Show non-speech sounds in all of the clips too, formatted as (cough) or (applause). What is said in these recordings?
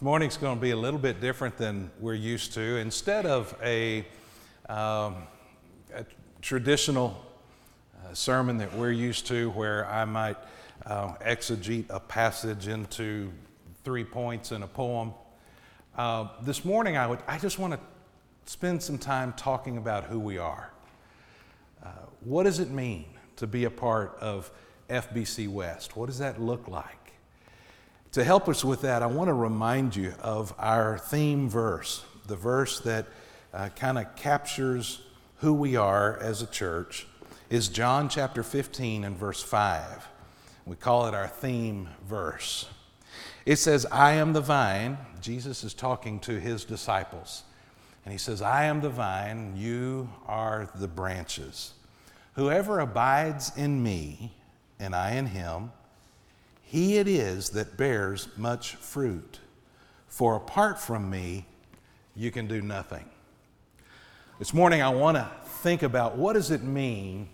This morning's going to be a little bit different than we're used to. Instead of a, um, a traditional uh, sermon that we're used to, where I might uh, exegete a passage into three points in a poem, uh, this morning I, would, I just want to spend some time talking about who we are. Uh, what does it mean to be a part of FBC West? What does that look like? To help us with that, I want to remind you of our theme verse, the verse that uh, kind of captures who we are as a church, is John chapter 15 and verse 5. We call it our theme verse. It says, I am the vine. Jesus is talking to his disciples. And he says, I am the vine, you are the branches. Whoever abides in me, and I in him, he it is that bears much fruit. For apart from me, you can do nothing. This morning, I want to think about what does it mean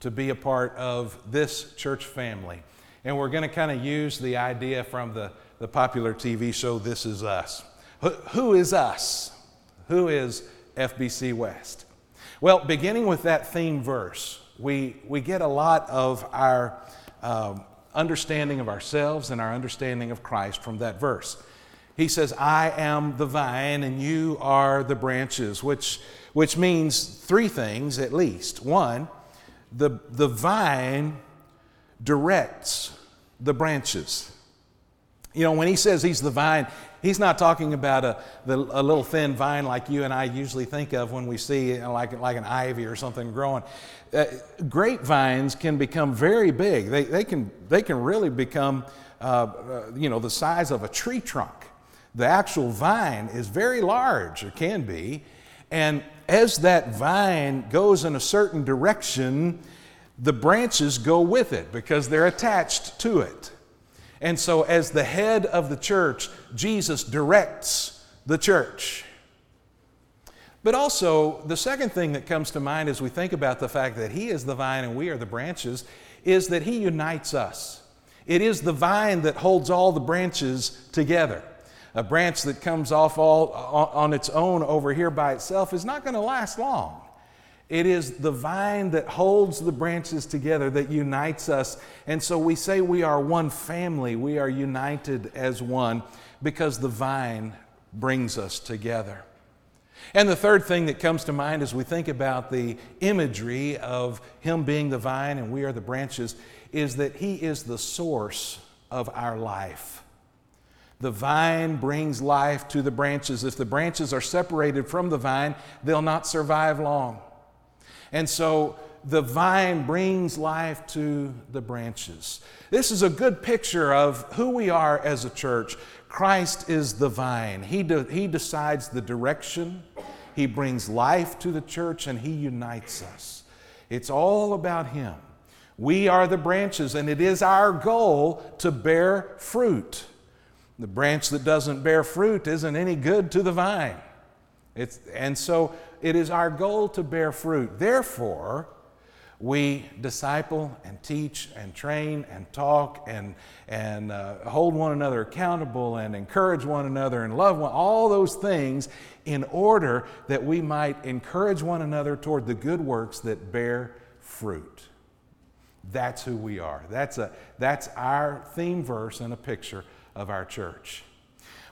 to be a part of this church family. And we're going to kind of use the idea from the, the popular TV show, This Is Us. Who, who is us? Who is FBC West? Well, beginning with that theme verse, we, we get a lot of our um, understanding of ourselves and our understanding of Christ from that verse. He says, I am the vine and you are the branches, which, which means three things at least. One, the, the vine directs the branches. You know, when he says he's the vine, he's not talking about a, the, a little thin vine like you and I usually think of when we see you know, like, like an ivy or something growing. Uh, grapevines can become very big. They, they, can, they can really become, uh, uh, you know, the size of a tree trunk. The actual vine is very large, or can be. And as that vine goes in a certain direction, the branches go with it because they're attached to it. And so, as the head of the church, Jesus directs the church. But also, the second thing that comes to mind as we think about the fact that He is the vine and we are the branches is that He unites us. It is the vine that holds all the branches together. A branch that comes off all on its own over here by itself is not going to last long. It is the vine that holds the branches together that unites us. And so we say we are one family. We are united as one because the vine brings us together. And the third thing that comes to mind as we think about the imagery of Him being the vine and we are the branches is that He is the source of our life. The vine brings life to the branches. If the branches are separated from the vine, they'll not survive long. And so the vine brings life to the branches. This is a good picture of who we are as a church. Christ is the vine, He, de- he decides the direction, He brings life to the church, and He unites us. It's all about Him. We are the branches, and it is our goal to bear fruit. The branch that doesn't bear fruit isn't any good to the vine. It's, and so it is our goal to bear fruit. Therefore, we disciple and teach and train and talk and, and uh, hold one another accountable and encourage one another and love one, all those things in order that we might encourage one another toward the good works that bear fruit. That's who we are. That's, a, that's our theme verse and a picture of our church.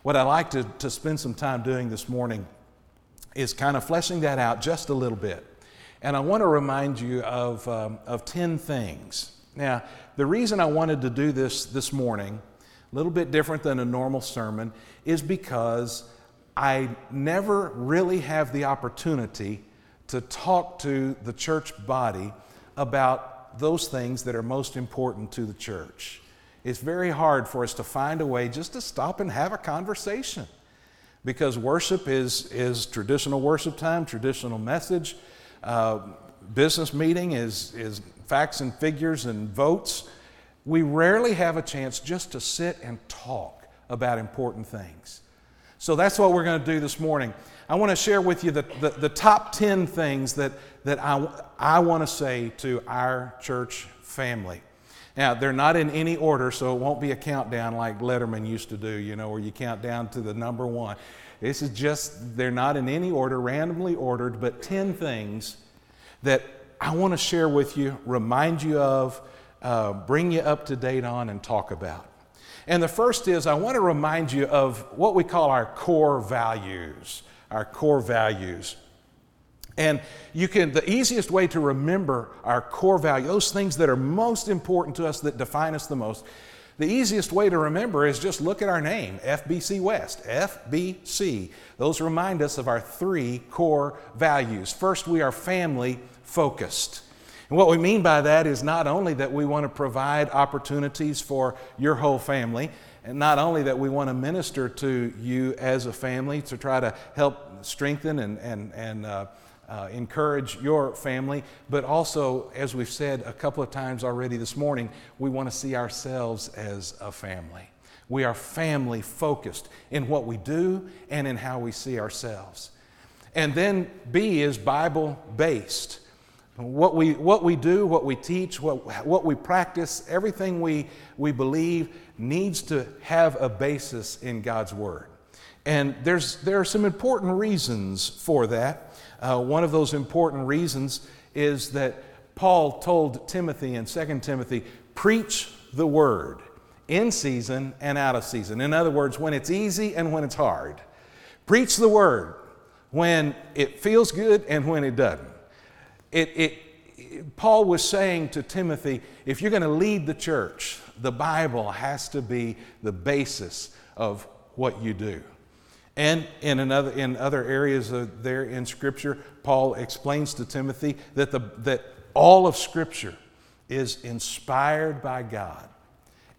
What I'd like to, to spend some time doing this morning is kind of fleshing that out just a little bit. And I want to remind you of, um, of 10 things. Now, the reason I wanted to do this this morning, a little bit different than a normal sermon, is because I never really have the opportunity to talk to the church body about those things that are most important to the church. It's very hard for us to find a way just to stop and have a conversation because worship is, is traditional worship time, traditional message. Uh, business meeting is, is facts and figures and votes. We rarely have a chance just to sit and talk about important things. So that's what we're going to do this morning. I want to share with you the, the, the top 10 things that, that I, I want to say to our church family. Now, they're not in any order, so it won't be a countdown like Letterman used to do, you know, where you count down to the number one. This is just, they're not in any order, randomly ordered, but 10 things that I want to share with you, remind you of, uh, bring you up to date on, and talk about. And the first is I want to remind you of what we call our core values. Our core values. And you can, the easiest way to remember our core value, those things that are most important to us, that define us the most, the easiest way to remember is just look at our name, FBC West. FBC. Those remind us of our three core values. First, we are family focused. And what we mean by that is not only that we want to provide opportunities for your whole family, and not only that we want to minister to you as a family to try to help strengthen and, and, and uh, uh, encourage your family, but also, as we've said a couple of times already this morning, we want to see ourselves as a family. We are family focused in what we do and in how we see ourselves. And then B is Bible based. What we, what we do, what we teach, what, what we practice, everything we, we believe needs to have a basis in God's Word. And there's, there are some important reasons for that. Uh, one of those important reasons is that Paul told Timothy in 2 Timothy, preach the Word in season and out of season. In other words, when it's easy and when it's hard. Preach the Word when it feels good and when it doesn't it, it, Paul was saying to Timothy, if you're going to lead the church, the Bible has to be the basis of what you do. And in, another, in other areas of there in Scripture, Paul explains to Timothy that, the, that all of Scripture is inspired by God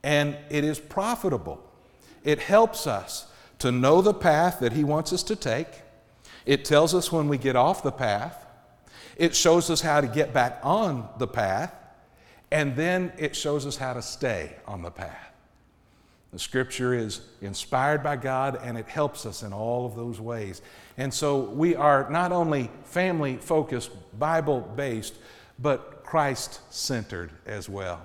and it is profitable. It helps us to know the path that He wants us to take. It tells us when we get off the path. It shows us how to get back on the path, and then it shows us how to stay on the path. The scripture is inspired by God and it helps us in all of those ways. And so we are not only family focused, Bible based, but Christ centered as well.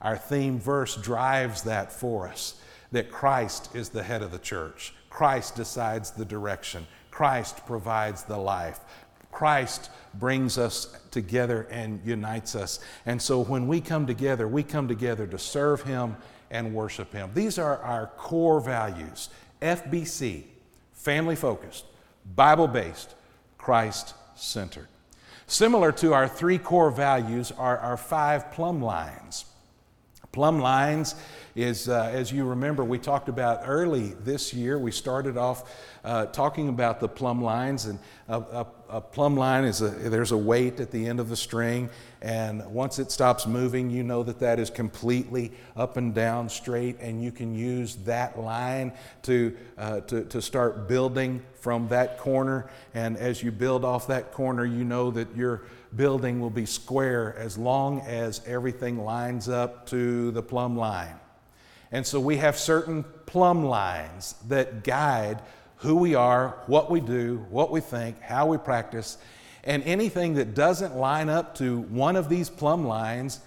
Our theme verse drives that for us that Christ is the head of the church. Christ decides the direction. Christ provides the life. Christ brings us together and unites us. And so when we come together, we come together to serve Him and worship Him. These are our core values FBC, family focused, Bible based, Christ centered. Similar to our three core values are our five plumb lines. Plumb lines is, uh, as you remember, we talked about early this year. We started off uh, talking about the plumb lines, and a, a, a, plumb line is a, there's a weight at the end of the string, and once it stops moving, you know that that is completely up and down straight, and you can use that line to, uh, to, to start building from that corner. And as you build off that corner, you know that you're building will be square as long as everything lines up to the plumb line. And so we have certain plumb lines that guide who we are, what we do, what we think, how we practice. And anything that doesn't line up to one of these plumb lines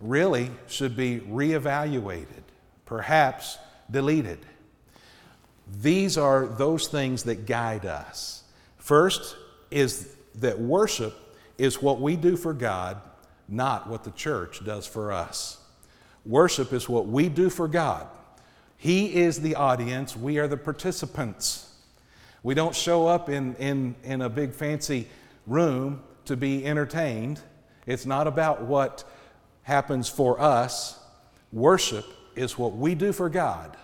really should be reevaluated, perhaps deleted. These are those things that guide us. First is that worship is what we do for God, not what the church does for us. Worship is what we do for God. He is the audience, we are the participants. We don't show up in, in, in a big fancy room to be entertained. It's not about what happens for us. Worship is what we do for God,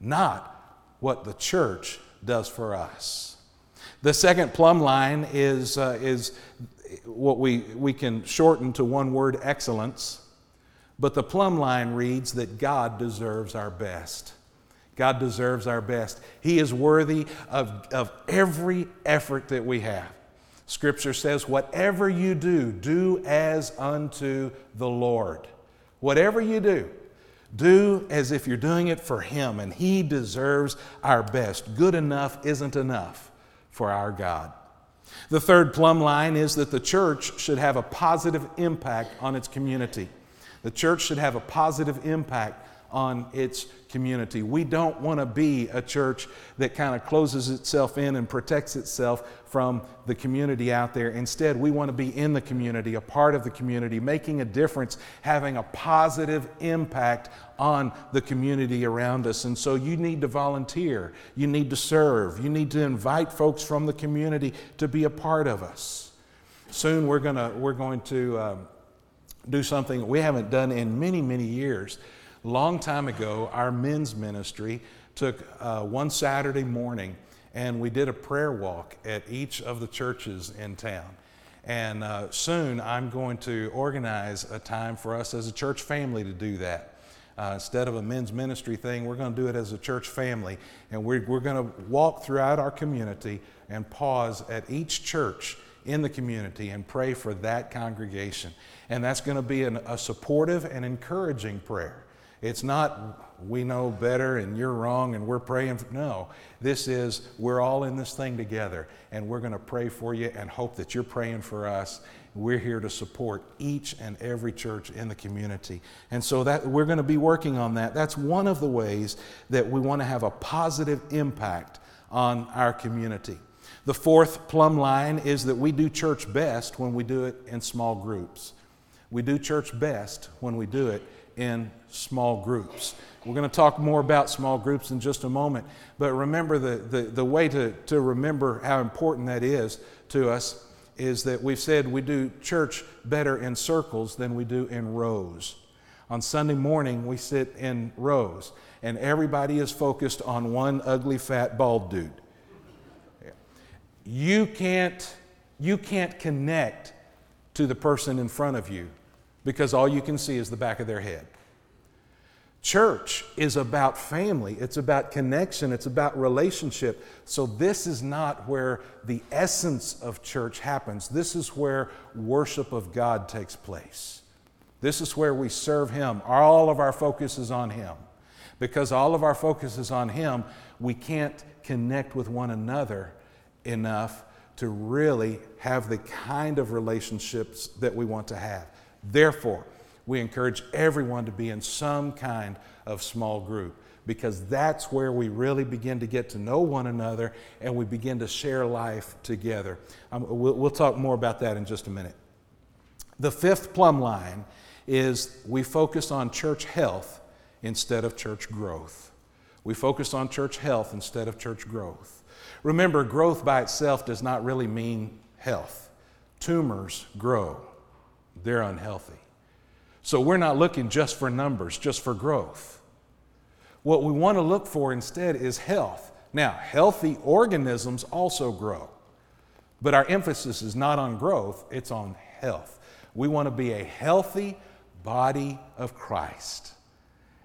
not what the church does for us. The second plumb line is, uh, is what we, we can shorten to one word excellence. But the plumb line reads that God deserves our best. God deserves our best. He is worthy of, of every effort that we have. Scripture says, Whatever you do, do as unto the Lord. Whatever you do, do as if you're doing it for Him, and He deserves our best. Good enough isn't enough for our God. The third plumb line is that the church should have a positive impact on its community. The church should have a positive impact on its community. We don't want to be a church that kind of closes itself in and protects itself from the community out there. Instead, we want to be in the community, a part of the community, making a difference, having a positive impact on the community around us. And so you need to volunteer, you need to serve, you need to invite folks from the community to be a part of us. Soon we're, gonna, we're going to um, do something we haven't done in many, many years long time ago, our men's ministry took uh, one Saturday morning and we did a prayer walk at each of the churches in town. And uh, soon I'm going to organize a time for us as a church family to do that. Uh, instead of a men's ministry thing, we're going to do it as a church family. And we're, we're going to walk throughout our community and pause at each church in the community and pray for that congregation. And that's going to be an, a supportive and encouraging prayer. It's not we know better and you're wrong and we're praying. For, no, this is we're all in this thing together and we're going to pray for you and hope that you're praying for us. We're here to support each and every church in the community. And so that we're going to be working on that. That's one of the ways that we want to have a positive impact on our community. The fourth plumb line is that we do church best when we do it in small groups. We do church best when we do it in small groups. We're going to talk more about small groups in just a moment, but remember the, the, the way to, to remember how important that is to us is that we've said we do church better in circles than we do in rows. On Sunday morning, we sit in rows, and everybody is focused on one ugly, fat, bald dude. You can't, you can't connect to the person in front of you because all you can see is the back of their head. Church is about family, it's about connection, it's about relationship. So, this is not where the essence of church happens. This is where worship of God takes place. This is where we serve Him. All of our focus is on Him. Because all of our focus is on Him, we can't connect with one another enough to really have the kind of relationships that we want to have. Therefore, we encourage everyone to be in some kind of small group because that's where we really begin to get to know one another and we begin to share life together. Um, we'll, we'll talk more about that in just a minute. The fifth plumb line is we focus on church health instead of church growth. We focus on church health instead of church growth. Remember, growth by itself does not really mean health. Tumors grow, they're unhealthy. So we're not looking just for numbers, just for growth. What we want to look for instead is health. Now, healthy organisms also grow, but our emphasis is not on growth, it's on health. We want to be a healthy body of Christ.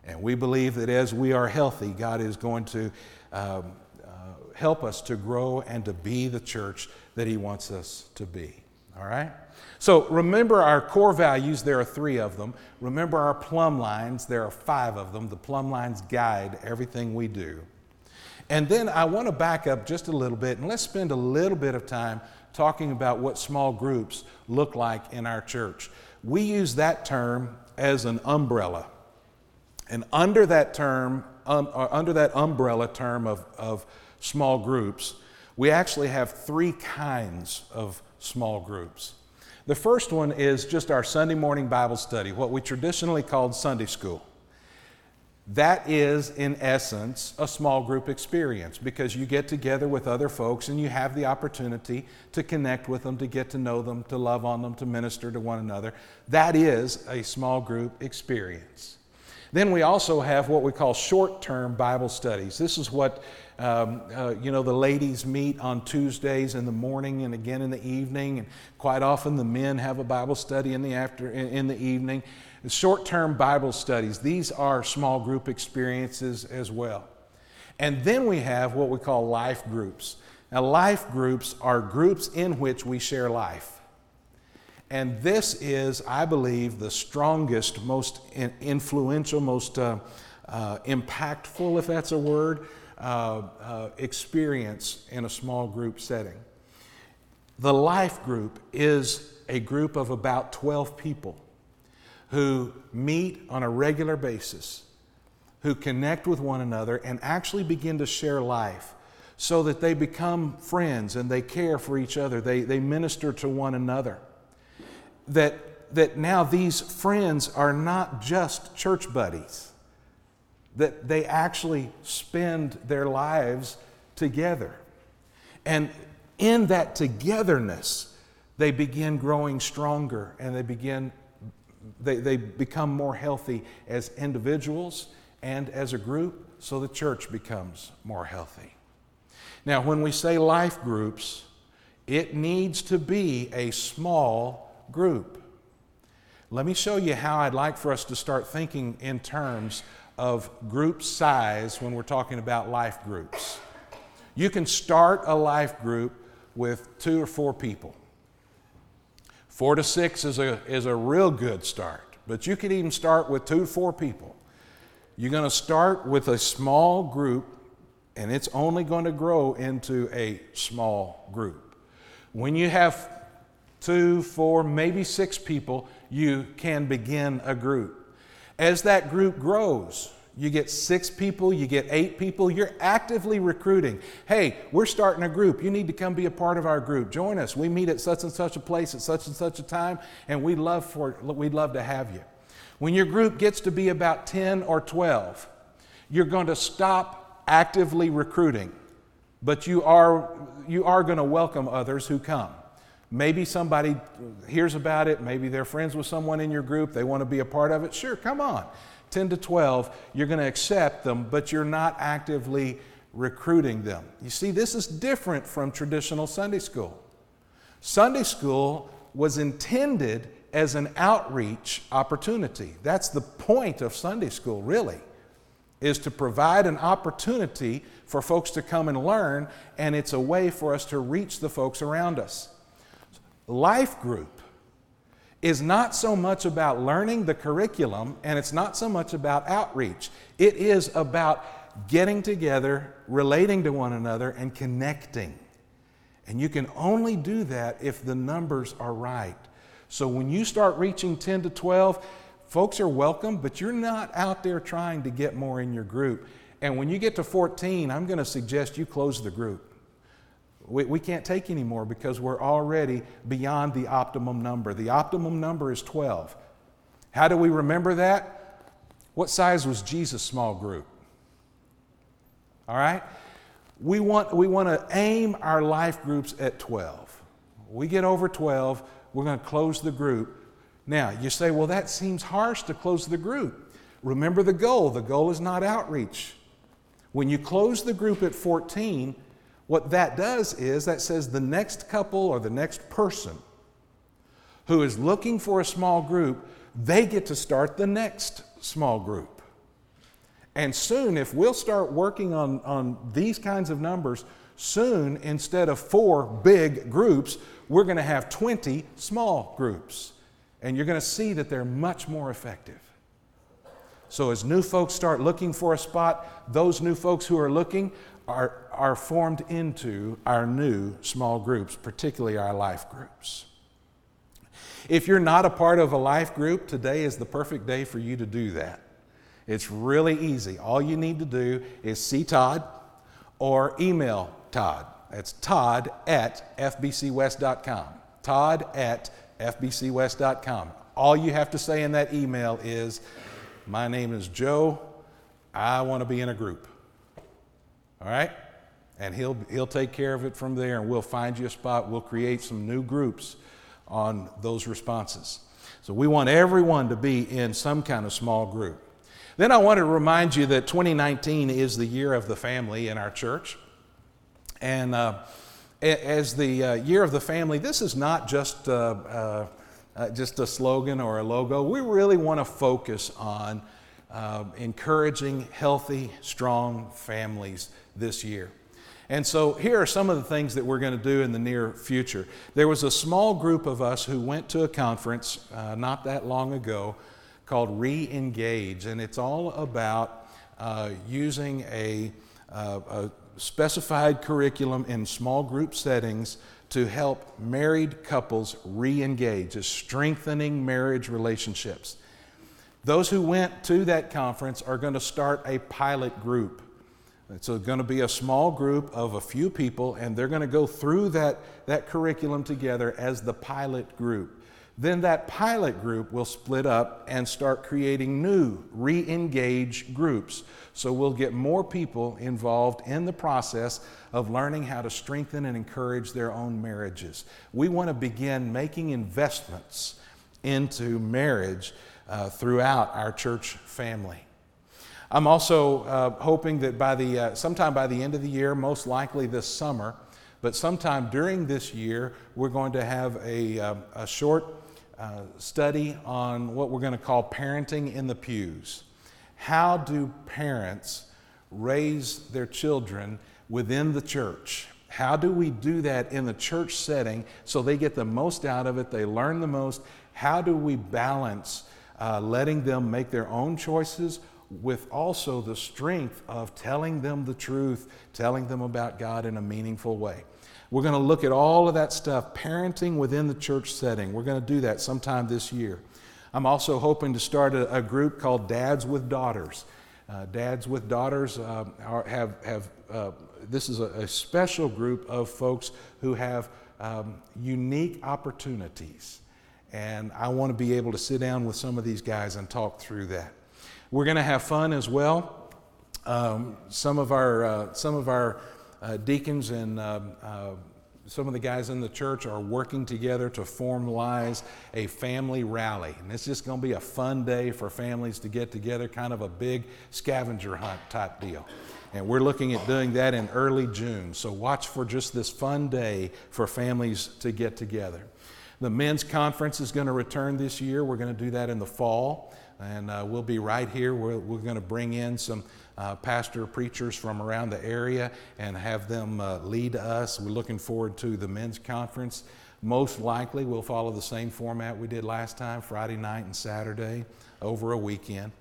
And we believe that as we are healthy, God is going to um, uh, help us to grow and to be the church that He wants us to be. All right? So remember our core values, there are three of them. Remember our plumb lines, there are five of them. The plumb lines guide everything we do. And then I want to back up just a little bit and let's spend a little bit of time talking about what small groups look like in our church. We use that term as an umbrella. And under that term, um, under that umbrella term of, of small groups, we actually have three kinds of small groups. The first one is just our Sunday morning Bible study, what we traditionally called Sunday school. That is, in essence, a small group experience because you get together with other folks and you have the opportunity to connect with them, to get to know them, to love on them, to minister to one another. That is a small group experience. Then we also have what we call short term Bible studies. This is what um, uh, you know, the ladies meet on Tuesdays in the morning and again in the evening, and quite often the men have a Bible study in the after in, the evening. Short-term Bible studies; these are small group experiences as well. And then we have what we call life groups. Now, life groups are groups in which we share life. And this is, I believe, the strongest, most influential, most uh, uh, impactful, if that's a word, uh, uh, experience in a small group setting. The life group is a group of about 12 people who meet on a regular basis, who connect with one another, and actually begin to share life so that they become friends and they care for each other, they, they minister to one another. That, that now these friends are not just church buddies, that they actually spend their lives together. And in that togetherness, they begin growing stronger and they begin they, they become more healthy as individuals and as a group, so the church becomes more healthy. Now, when we say life groups, it needs to be a small group. Let me show you how I'd like for us to start thinking in terms of group size when we're talking about life groups. You can start a life group with two or four people. Four to six is a, is a real good start, but you can even start with two four people. You're going to start with a small group, and it's only going to grow into a small group. When you have two, four, maybe six people, you can begin a group. As that group grows, you get six people, you get eight people, you're actively recruiting. Hey, we're starting a group. You need to come be a part of our group. Join us. We meet at such and such a place at such and such a time, and we'd love, for, we'd love to have you. When your group gets to be about 10 or 12, you're going to stop actively recruiting, but you are, you are going to welcome others who come. Maybe somebody hears about it, maybe they're friends with someone in your group, they want to be a part of it. Sure, come on. 10 to 12, you're going to accept them, but you're not actively recruiting them. You see, this is different from traditional Sunday school. Sunday school was intended as an outreach opportunity. That's the point of Sunday school, really, is to provide an opportunity for folks to come and learn, and it's a way for us to reach the folks around us. Life group is not so much about learning the curriculum and it's not so much about outreach. It is about getting together, relating to one another, and connecting. And you can only do that if the numbers are right. So when you start reaching 10 to 12, folks are welcome, but you're not out there trying to get more in your group. And when you get to 14, I'm going to suggest you close the group. We, we can't take anymore because we're already beyond the optimum number. The optimum number is 12. How do we remember that? What size was Jesus' small group? All right? We want, we want to aim our life groups at 12. We get over 12, we're going to close the group. Now, you say, well, that seems harsh to close the group. Remember the goal. The goal is not outreach. When you close the group at 14, what that does is that says the next couple or the next person who is looking for a small group, they get to start the next small group. And soon, if we'll start working on, on these kinds of numbers, soon instead of four big groups, we're going to have 20 small groups. And you're going to see that they're much more effective. So, as new folks start looking for a spot, those new folks who are looking are, are formed into our new small groups, particularly our life groups. If you're not a part of a life group, today is the perfect day for you to do that. It's really easy. All you need to do is see Todd or email Todd. That's Todd at fbcwest.com. Todd at fbcwest.com. All you have to say in that email is, My name is Joe. I want to be in a group. All right? And he'll, he'll take care of it from there, and we'll find you a spot. We'll create some new groups on those responses. So we want everyone to be in some kind of small group. Then I want to remind you that 2019 is the year of the family in our church. And uh, as the uh, year of the family, this is not just, uh, uh, uh just a slogan or a logo. We really want to focus on uh, encouraging healthy, strong families this year. And so here are some of the things that we're going to do in the near future. There was a small group of us who went to a conference uh, not that long ago called Re Engage, and it's all about uh, using a, uh, a specified curriculum in small group settings to help married couples re engage, strengthening marriage relationships. Those who went to that conference are going to start a pilot group. It's going to be a small group of a few people, and they're going to go through that, that curriculum together as the pilot group. Then that pilot group will split up and start creating new, re engage groups. So we'll get more people involved in the process of learning how to strengthen and encourage their own marriages. We want to begin making investments into marriage uh, throughout our church family. I'm also uh, hoping that by the uh, sometime by the end of the year, most likely this summer, but sometime during this year, we're going to have a, uh, a short uh, study on what we're going to call parenting in the pews. How do parents raise their children within the church? How do we do that in the church setting so they get the most out of it, they learn the most? How do we balance uh, letting them make their own choices with also the strength of telling them the truth, telling them about God in a meaningful way? We're going to look at all of that stuff, parenting within the church setting. We're going to do that sometime this year. I'm also hoping to start a, a group called Dads with Daughters. Uh, Dads with Daughters uh, are, have, have uh, this is a, a, special group of folks who have um, unique opportunities. And I want to be able to sit down with some of these guys and talk through that. We're going to have fun as well. Um, some of our, uh, some of our uh, deacons and um, uh, some of the guys in the church are working together to formalize a family rally. And it's just going to be a fun day for families to get together, kind of a big scavenger hunt type deal. And we're looking at doing that in early June. So watch for just this fun day for families to get together. The men's conference is going to return this year. We're going to do that in the fall. And uh, we'll be right here. We're, we're going to bring in some uh, pastor preachers from around the area and have them uh, lead us. We're looking forward to the men's conference. Most likely, we'll follow the same format we did last time Friday night and Saturday over a weekend.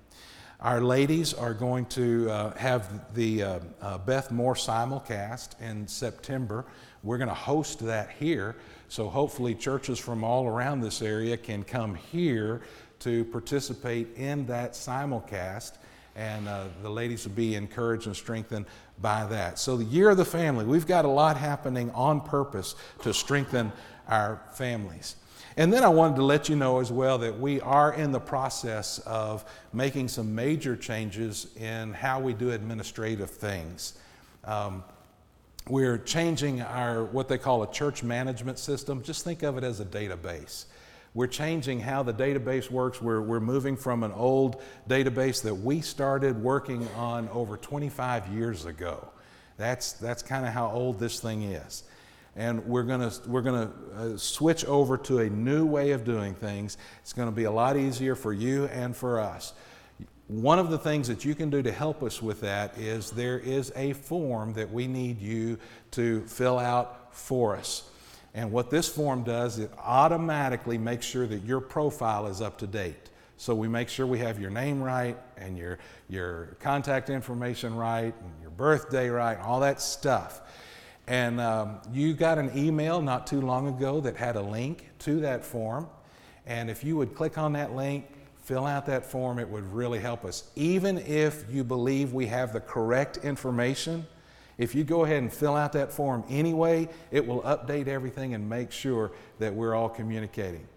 Our ladies are going to uh, have the uh, uh, Beth Moore simulcast in September. We're going to host that here, so hopefully, churches from all around this area can come here to participate in that simulcast and uh, the ladies will be encouraged and strengthened by that. So, the year of the family, we've got a lot happening on purpose to strengthen our families. And then I wanted to let you know as well that we are in the process of making some major changes in how we do administrative things. Um, we're changing our what they call a church management system. Just think of it as a database. We're changing how the database works. We're, we're moving from an old database that we started working on over 25 years ago. That's, that's kind of how old this thing is. And we're going we're gonna, uh, switch over to a new way of doing things. It's going to be a lot easier for you and for us. One of the things that you can do to help us with that is there is a form that we need you to fill out for us. And what this form does, it automatically makes sure that your profile is up to date. So we make sure we have your name right and your, your contact information right and your birthday right, all that stuff. And um, you got an email not too long ago that had a link to that form. And if you would click on that link, fill out that form, it would really help us. Even if you believe we have the correct information, if you go ahead and fill out that form anyway, it will update everything and make sure that we're all communicating.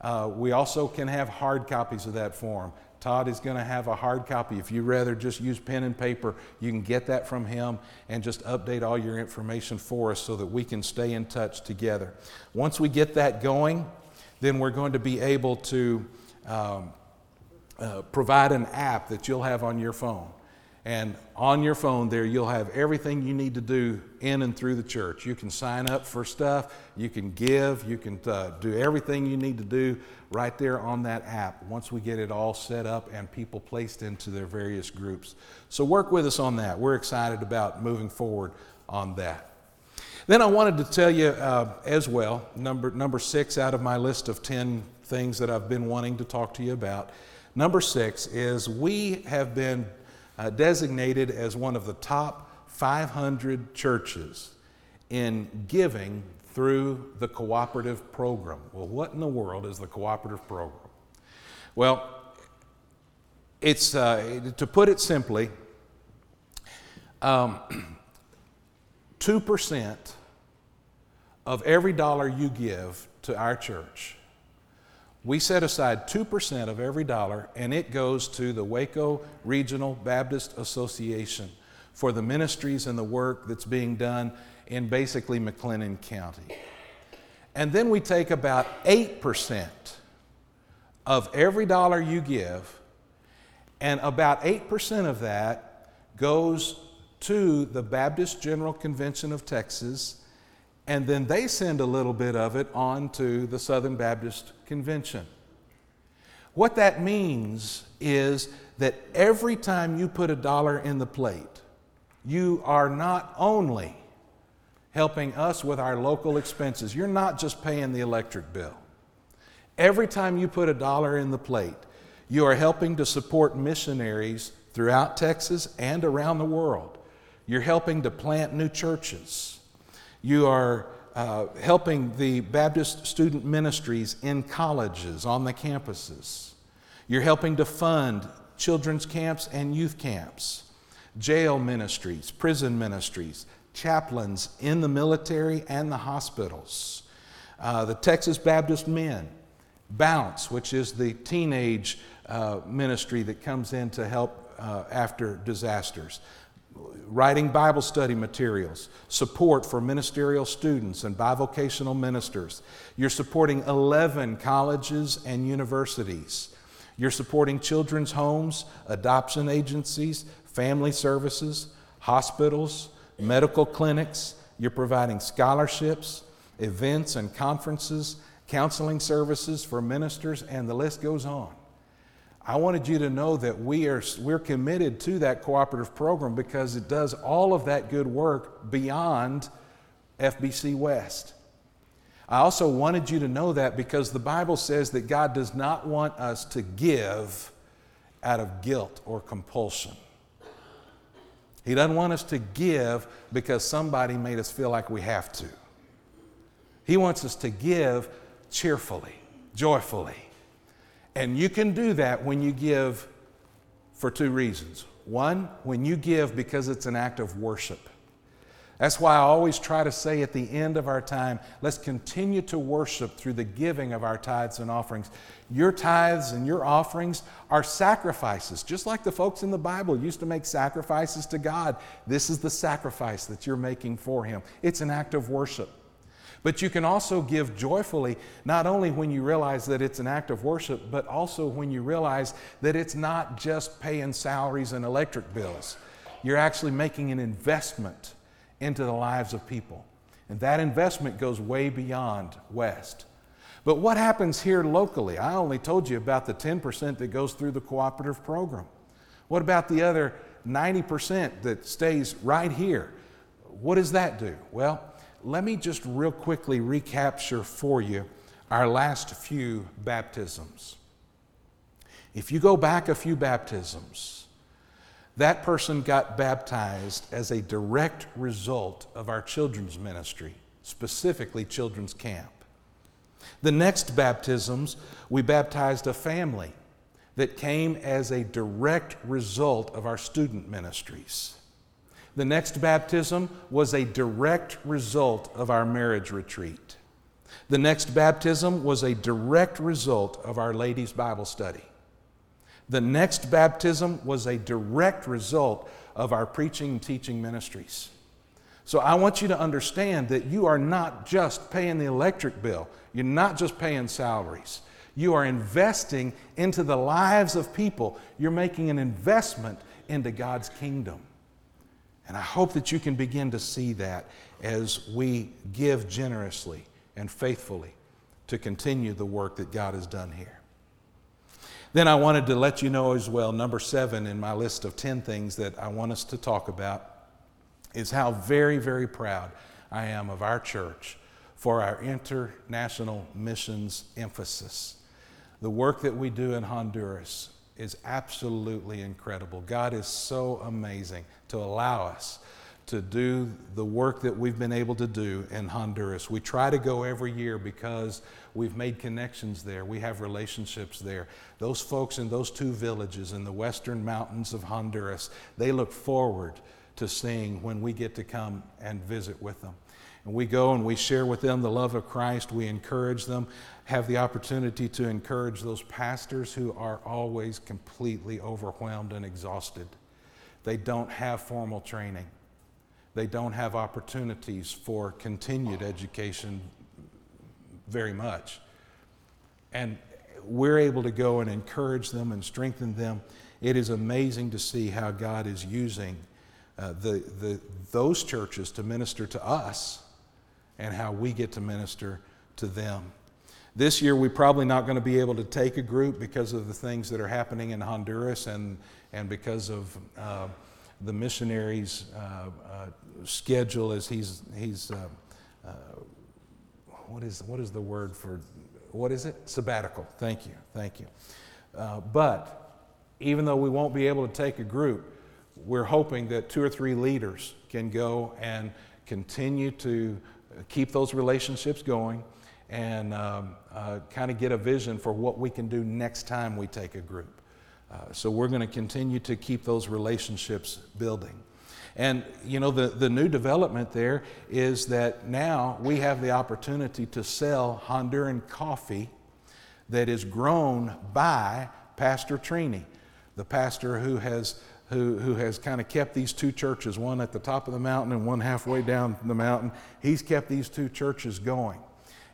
Uh, we also can have hard copies of that form. Todd is going to have a hard copy. If you rather just use pen and paper, you can get that from him and just update all your information for us so that we can stay in touch together. Once we get that going, then we're going to be able to um, uh, provide an app that you'll have on your phone. And on your phone there, you'll have everything you need to do in and through the church. You can sign up for stuff, you can give, you can uh, do everything you need to do right there on that app once we get it all set up and people placed into their various groups. So work with us on that. We're excited about moving forward on that. Then I wanted to tell you uh, as well, number, number six out of my list of 10 things that I've been wanting to talk to you about. Number six is we have been uh, designated as one of the top 500 churches in giving through the cooperative program. Well, what in the world is the cooperative program? Well, it's, uh, to put it simply, um, (clears throat) 2% of every dollar you give to our church, we set aside 2% of every dollar and it goes to the Waco Regional Baptist Association for the ministries and the work that's being done in basically McLennan County. And then we take about 8% of every dollar you give, and about 8% of that goes to the Baptist General Convention of Texas, and then they send a little bit of it on to the Southern Baptist Convention. What that means is that every time you put a dollar in the plate, you are not only helping us with our local expenses, you're not just paying the electric bill. Every time you put a dollar in the plate, you are helping to support missionaries throughout Texas and around the world. You're helping to plant new churches. You are uh, helping the Baptist student ministries in colleges, on the campuses. You're helping to fund children's camps and youth camps, jail ministries, prison ministries, chaplains in the military and the hospitals, uh, the Texas Baptist Men, Bounce, which is the teenage uh, ministry that comes in to help uh, after disasters, writing Bible study materials, support for ministerial students and bivocational ministers. You're supporting 11 colleges and universities. You're supporting children's homes, adoption agencies, family services, hospitals, medical clinics. You're providing scholarships, events and conferences, counseling services for ministers, and the list goes on. I wanted you to know that we are we're committed to that cooperative program because it does all of that good work beyond FBC West. I also wanted you to know that because the Bible says that God does not want us to give out of guilt or compulsion. He doesn't want us to give because somebody made us feel like we have to. He wants us to give cheerfully, joyfully. And you can do that when you give for two reasons. One, when you give because it's an act of worship. That's why I always try to say at the end of our time, let's continue to worship through the giving of our tithes and offerings. Your tithes and your offerings are sacrifices, just like the folks in the Bible used to make sacrifices to God. This is the sacrifice that you're making for Him. It's an act of worship. But you can also give joyfully, not only when you realize that it's an act of worship, but also when you realize that it's not just paying salaries and electric bills. You're actually making an investment into the lives of people. And that investment goes way beyond West. But what happens here locally? I only told you about the 10% that goes through the cooperative program. What about the other 90% that stays right here? What does that do? Well, let me just real quickly recapture for you our last few baptisms. If you go back a few baptisms, that person got baptized as a direct result of our children's ministry, specifically children's camp. The next baptisms, we baptized a family that came as a direct result of our student ministries. The next baptism was a direct result of our marriage retreat. The next baptism was a direct result of our ladies' Bible study. The next baptism was a direct result of our preaching and teaching ministries. So I want you to understand that you are not just paying the electric bill, you're not just paying salaries. You are investing into the lives of people. You're making an investment into God's kingdom. And I hope that you can begin to see that as we give generously and faithfully to continue the work that God has done here. Then I wanted to let you know as well, number seven in my list of 10 things that I want us to talk about is how very, very proud I am of our church for our international missions emphasis. The work that we do in Honduras is absolutely incredible. God is so amazing to allow us to do the work that we've been able to do in Honduras. We try to go every year because we've made connections there. We have relationships there. Those folks in those two villages in the western mountains of Honduras, they look forward to seeing when we get to come and visit with them. And we go and we share with them the love of Christ. We encourage them, have the opportunity to encourage those pastors who are always completely overwhelmed and exhausted. They don't have formal training they don't have opportunities for continued education very much. And we're able to go and encourage them and strengthen them. It is amazing to see how God is using uh, the, the, those churches to minister to us and how we get to minister to them. This year, we're probably not going to be able to take a group because of the things that are happening in Honduras and, and because of uh, the missionaries' uh, uh, schedule as he's, he's uh, uh, what, is, what is the word for, what is it? Sabbatical. Thank you, thank you. Uh, but even though we won't be able to take a group, we're hoping that two or three leaders can go and continue to keep those relationships going and um, uh, kind of get a vision for what we can do next time we take a group. Uh, so we're going to continue to keep those relationships building. And you know, the, the new development there is that now we have the opportunity to sell Honduran coffee that is grown by Pastor Trini, the pastor who has who, who has kind of kept these two churches, one at the top of the mountain and one halfway down the mountain. He's kept these two churches going.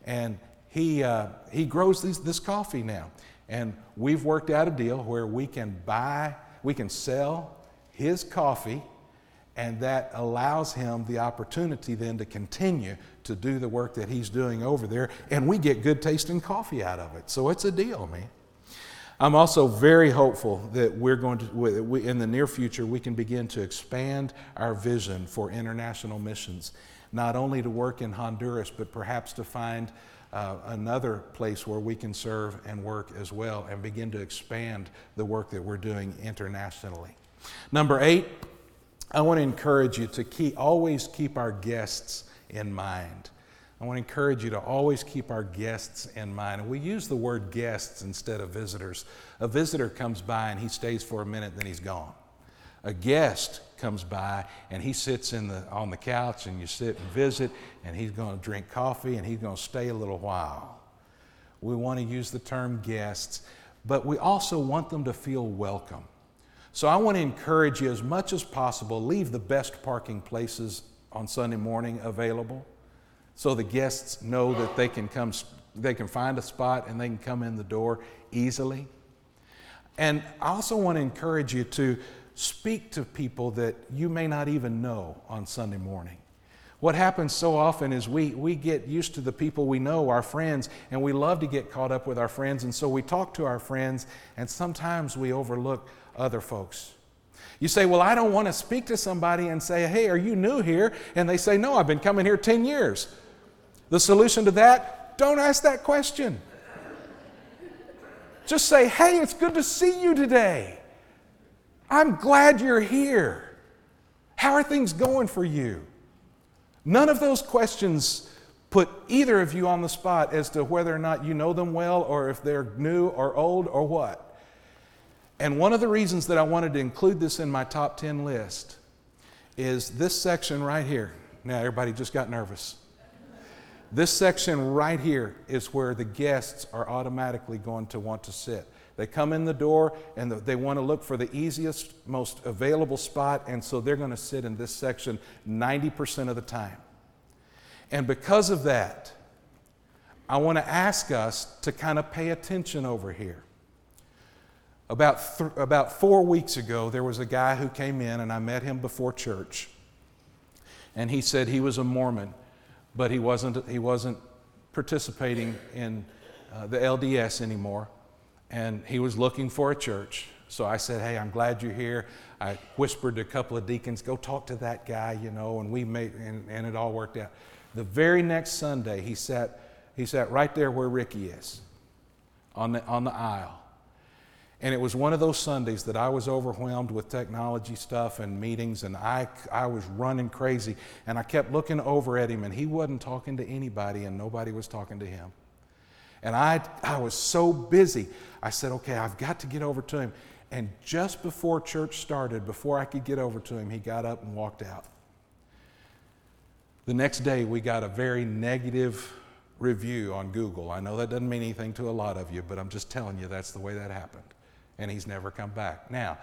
And he, uh, he grows these, this coffee now. And we've worked out a deal where we can buy, we can sell his coffee and that allows him the opportunity then to continue to do the work that he's doing over there, and we get good tasting coffee out of it. So it's a deal, man. I'm also very hopeful that we're going to, we, in the near future, we can begin to expand our vision for international missions, not only to work in Honduras, but perhaps to find uh, another place where we can serve and work as well and begin to expand the work that we're doing internationally. Number eight, I want to encourage you to keep, always keep our guests in mind. I want to encourage you to always keep our guests in mind. And we use the word guests instead of visitors. A visitor comes by and he stays for a minute, then he's gone. A guest comes by and he sits in the, on the couch and you sit and visit and he's going to drink coffee and he's going to stay a little while. We want to use the term guests, but we also want them to feel welcome. So I want to encourage you as much as possible, leave the best parking places on Sunday morning available so the guests know that they can come they can find a spot and they can come in the door easily. And I also want to encourage you to speak to people that you may not even know on Sunday morning. What happens so often is we, we get used to the people we know, our friends, and we love to get caught up with our friends, and so we talk to our friends, and sometimes we overlook other folks. You say, Well, I don't want to speak to somebody and say, Hey, are you new here? And they say, No, I've been coming here 10 years. The solution to that, don't ask that question. Just say, Hey, it's good to see you today. I'm glad you're here. How are things going for you? None of those questions put either of you on the spot as to whether or not you know them well or if they're new or old or what. And one of the reasons that I wanted to include this in my top 10 list is this section right here. Now, everybody just got nervous. This section right here is where the guests are automatically going to want to sit. They come in the door and they want to look for the easiest, most available spot, and so they're going to sit in this section 90% of the time. And because of that, I want to ask us to kind of pay attention over here. About, th- about four weeks ago, there was a guy who came in, and I met him before church. And he said he was a Mormon, but he wasn't, he wasn't participating in uh, the LDS anymore. And he was looking for a church. So I said, Hey, I'm glad you're here. I whispered to a couple of deacons, Go talk to that guy, you know, and we made, and, and it all worked out. The very next Sunday, he sat, he sat right there where Ricky is on the, on the aisle. And it was one of those Sundays that I was overwhelmed with technology stuff and meetings, and I, I was running crazy. And I kept looking over at him, and he wasn't talking to anybody, and nobody was talking to him. And I, I was so busy. I said, okay, I've got to get over to him. And just before church started, before I could get over to him, he got up and walked out. The next day, we got a very negative review on Google. I know that doesn't mean anything to a lot of you, but I'm just telling you that's the way that happened. And he's never come back. Now,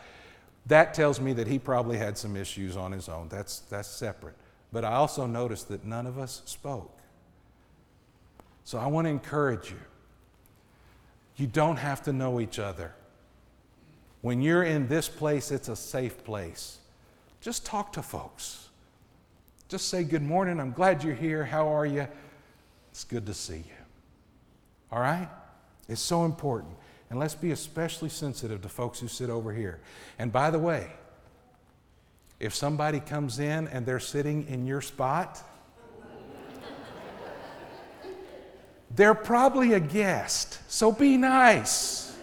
that tells me that he probably had some issues on his own. That's, that's separate. But I also noticed that none of us spoke. So I want to encourage you. You don't have to know each other. When you're in this place, it's a safe place. Just talk to folks. Just say, Good morning. I'm glad you're here. How are you? It's good to see you. All right? It's so important. And let's be especially sensitive to folks who sit over here. And by the way, if somebody comes in and they're sitting in your spot, they're probably a guest. So be nice.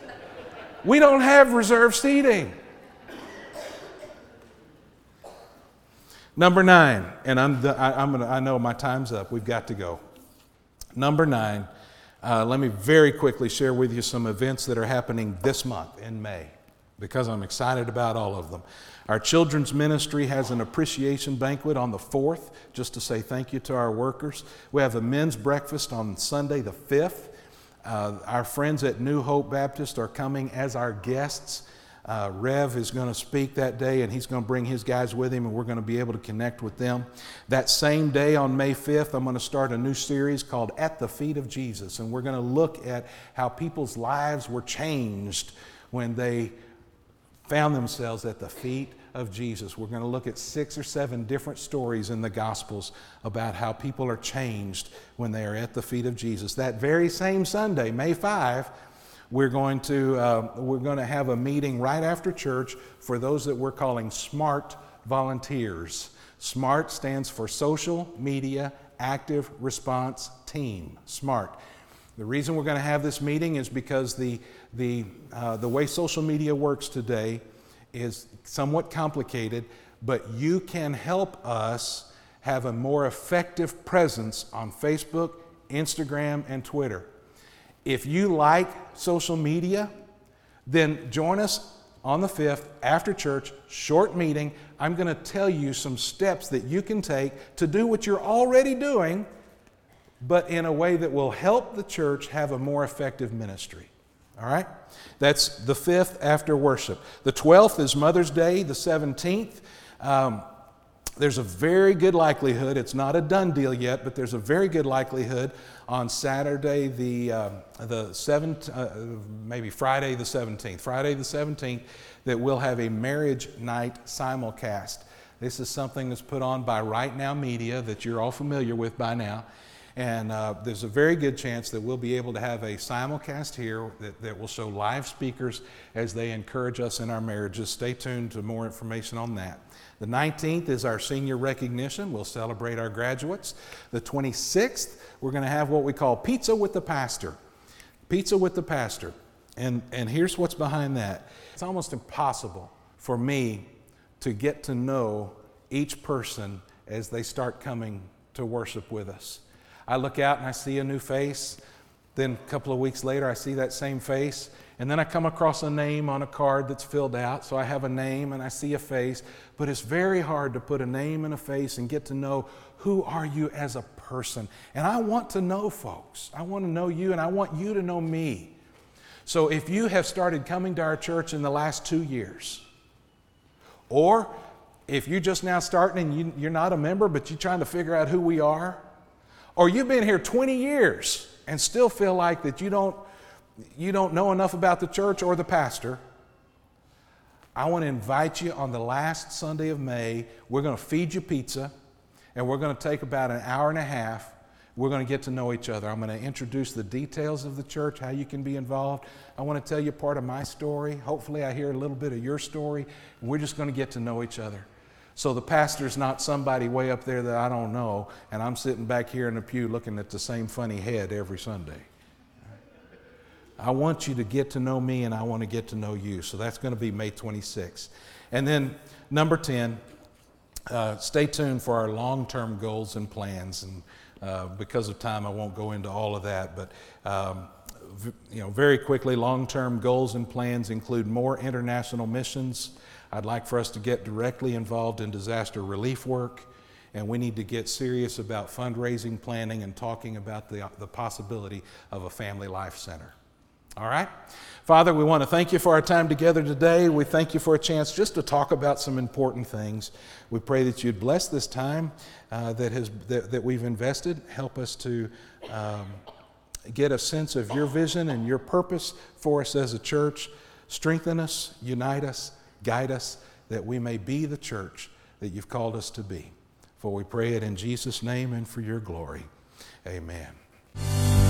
We don't have reserved seating. Number nine, and I'm, the, I, am gonna, I know my time's up. We've got to go. Number nine, uh, let me very quickly share with you some events that are happening this month in May because I'm excited about all of them. Our children's ministry has an appreciation banquet on the 4th, just to say thank you to our workers. We have a men's breakfast on Sunday, the 5th. Uh, our friends at New Hope Baptist are coming as our guests. Uh, Rev is going to speak that day, and he's going to bring his guys with him, and we're going to be able to connect with them. That same day on May 5th, I'm going to start a new series called At the Feet of Jesus, and we're going to look at how people's lives were changed when they found themselves at the feet of Jesus. We're going to look at six or seven different stories in the Gospels about how people are changed when they are at the feet of Jesus. That very same Sunday, May 5, we're going to, uh, we're going to have a meeting right after church for those that we're calling SMART volunteers. SMART stands for Social Media Active Response Team, SMART. The reason we're going to have this meeting is because the, the, uh, the way social media works today is somewhat complicated, but you can help us have a more effective presence on Facebook, Instagram, and Twitter. If you like social media, then join us on the 5th after church, short meeting. I'm going to tell you some steps that you can take to do what you're already doing, but in a way that will help the church have a more effective ministry. All right? That's the 5th after worship. The 12th is Mother's Day, the 17th. Um, there's a very good likelihood, it's not a done deal yet, but there's a very good likelihood on Saturday, the, uh, the 7th, uh, maybe Friday the 17th, Friday the 17th, that we'll have a marriage night simulcast. This is something that's put on by Right Now Media that you're all familiar with by now. And uh, there's a very good chance that we'll be able to have a simulcast here that, that will show live speakers as they encourage us in our marriages. Stay tuned to more information on that. The 19th is our senior recognition. We'll celebrate our graduates. The 26th, we're going to have what we call Pizza with the Pastor. Pizza with the Pastor. And, and here's what's behind that it's almost impossible for me to get to know each person as they start coming to worship with us. I look out and I see a new face. Then a couple of weeks later, I see that same face. And then I come across a name on a card that's filled out. So I have a name and I see a face. But it's very hard to put a name and a face and get to know who are you as a person. And I want to know folks. I want to know you and I want you to know me. So if you have started coming to our church in the last two years, or if you're just now starting and you, are not a member, but you're trying to figure out who we are, or you've been here 20 years and still feel like that you don't, you don't know enough about the church or the pastor, I want to invite you on the last Sunday of May. We're going to feed you pizza, and we're going to take about an hour and a half. We're going to get to know each other. I'm going to introduce the details of the church, how you can be involved. I want to tell you part of my story. Hopefully, I hear a little bit of your story, and we're just going to get to know each other. So the pastor's not somebody way up there that I don't know, and I'm sitting back here in the pew looking at the same funny head every Sunday. I want you to get to know me and I want to get to know you. So that's going to be May 26th. And then number 10, uh, stay tuned for our long term goals and plans. And uh, because of time, I won't go into all of that. But um, you know, very quickly, long term goals and plans include more international missions. I'd like for us to get directly involved in disaster relief work, and we need to get serious about fundraising planning and talking about the, the possibility of a family life center. All right? Father, we want to thank you for our time together today. We thank you for a chance just to talk about some important things. We pray that you'd bless this time uh, that, has, that, that, we've invested. Help us to um, get a sense of your vision and your purpose for us as a church. Strengthen us, unite us, guide us, that we may be the church that you've called us to be. For we pray it in Jesus' name and for your glory. Amen.